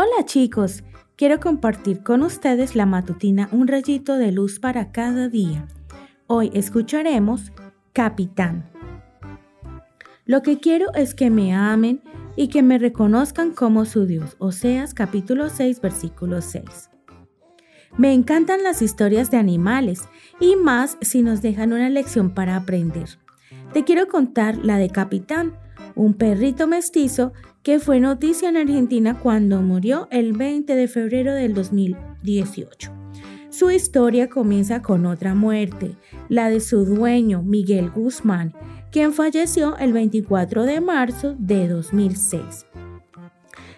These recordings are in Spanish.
Hola chicos, quiero compartir con ustedes la matutina Un rayito de luz para cada día. Hoy escucharemos Capitán. Lo que quiero es que me amen y que me reconozcan como su Dios. Oseas capítulo 6 versículo 6. Me encantan las historias de animales y más si nos dejan una lección para aprender. Te quiero contar la de Capitán, un perrito mestizo que fue noticia en Argentina cuando murió el 20 de febrero del 2018. Su historia comienza con otra muerte, la de su dueño, Miguel Guzmán, quien falleció el 24 de marzo de 2006.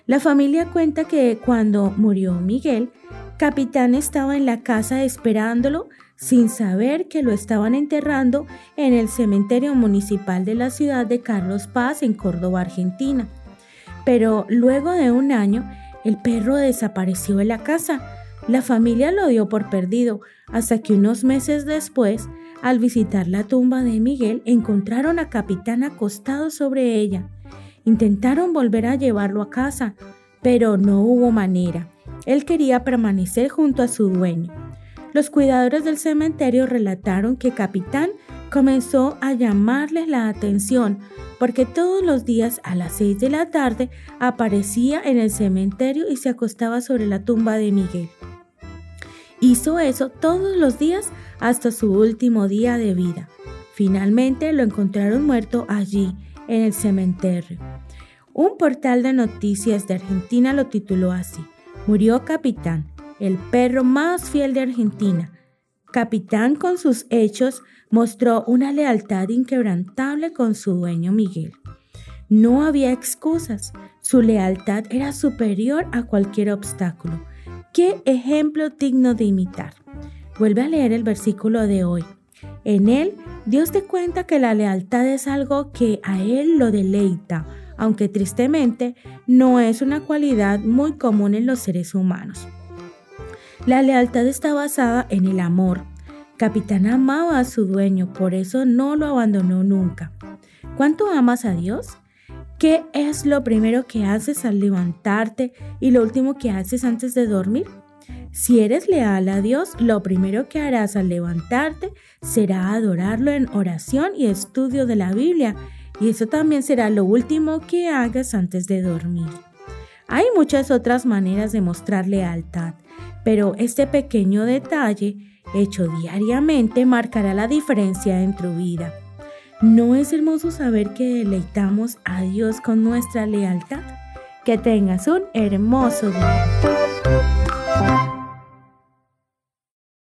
La familia cuenta que cuando murió Miguel, Capitán estaba en la casa esperándolo sin saber que lo estaban enterrando en el cementerio municipal de la ciudad de Carlos Paz en Córdoba, Argentina. Pero luego de un año, el perro desapareció de la casa. La familia lo dio por perdido, hasta que unos meses después, al visitar la tumba de Miguel, encontraron a Capitán acostado sobre ella. Intentaron volver a llevarlo a casa, pero no hubo manera. Él quería permanecer junto a su dueño. Los cuidadores del cementerio relataron que Capitán comenzó a llamarles la atención porque todos los días a las seis de la tarde aparecía en el cementerio y se acostaba sobre la tumba de Miguel. Hizo eso todos los días hasta su último día de vida. Finalmente lo encontraron muerto allí, en el cementerio. Un portal de noticias de Argentina lo tituló así, Murió Capitán, el perro más fiel de Argentina. Capitán con sus hechos mostró una lealtad inquebrantable con su dueño Miguel. No había excusas, su lealtad era superior a cualquier obstáculo. Qué ejemplo digno de imitar. Vuelve a leer el versículo de hoy. En él, Dios te cuenta que la lealtad es algo que a Él lo deleita, aunque tristemente no es una cualidad muy común en los seres humanos. La lealtad está basada en el amor, Capitán amaba a su dueño, por eso no lo abandonó nunca. ¿Cuánto amas a Dios? ¿Qué es lo primero que haces al levantarte y lo último que haces antes de dormir? Si eres leal a Dios, lo primero que harás al levantarte será adorarlo en oración y estudio de la Biblia, y eso también será lo último que hagas antes de dormir. Hay muchas otras maneras de mostrar lealtad, pero este pequeño detalle hecho diariamente marcará la diferencia en tu vida. ¿No es hermoso saber que deleitamos a Dios con nuestra lealtad? Que tengas un hermoso día.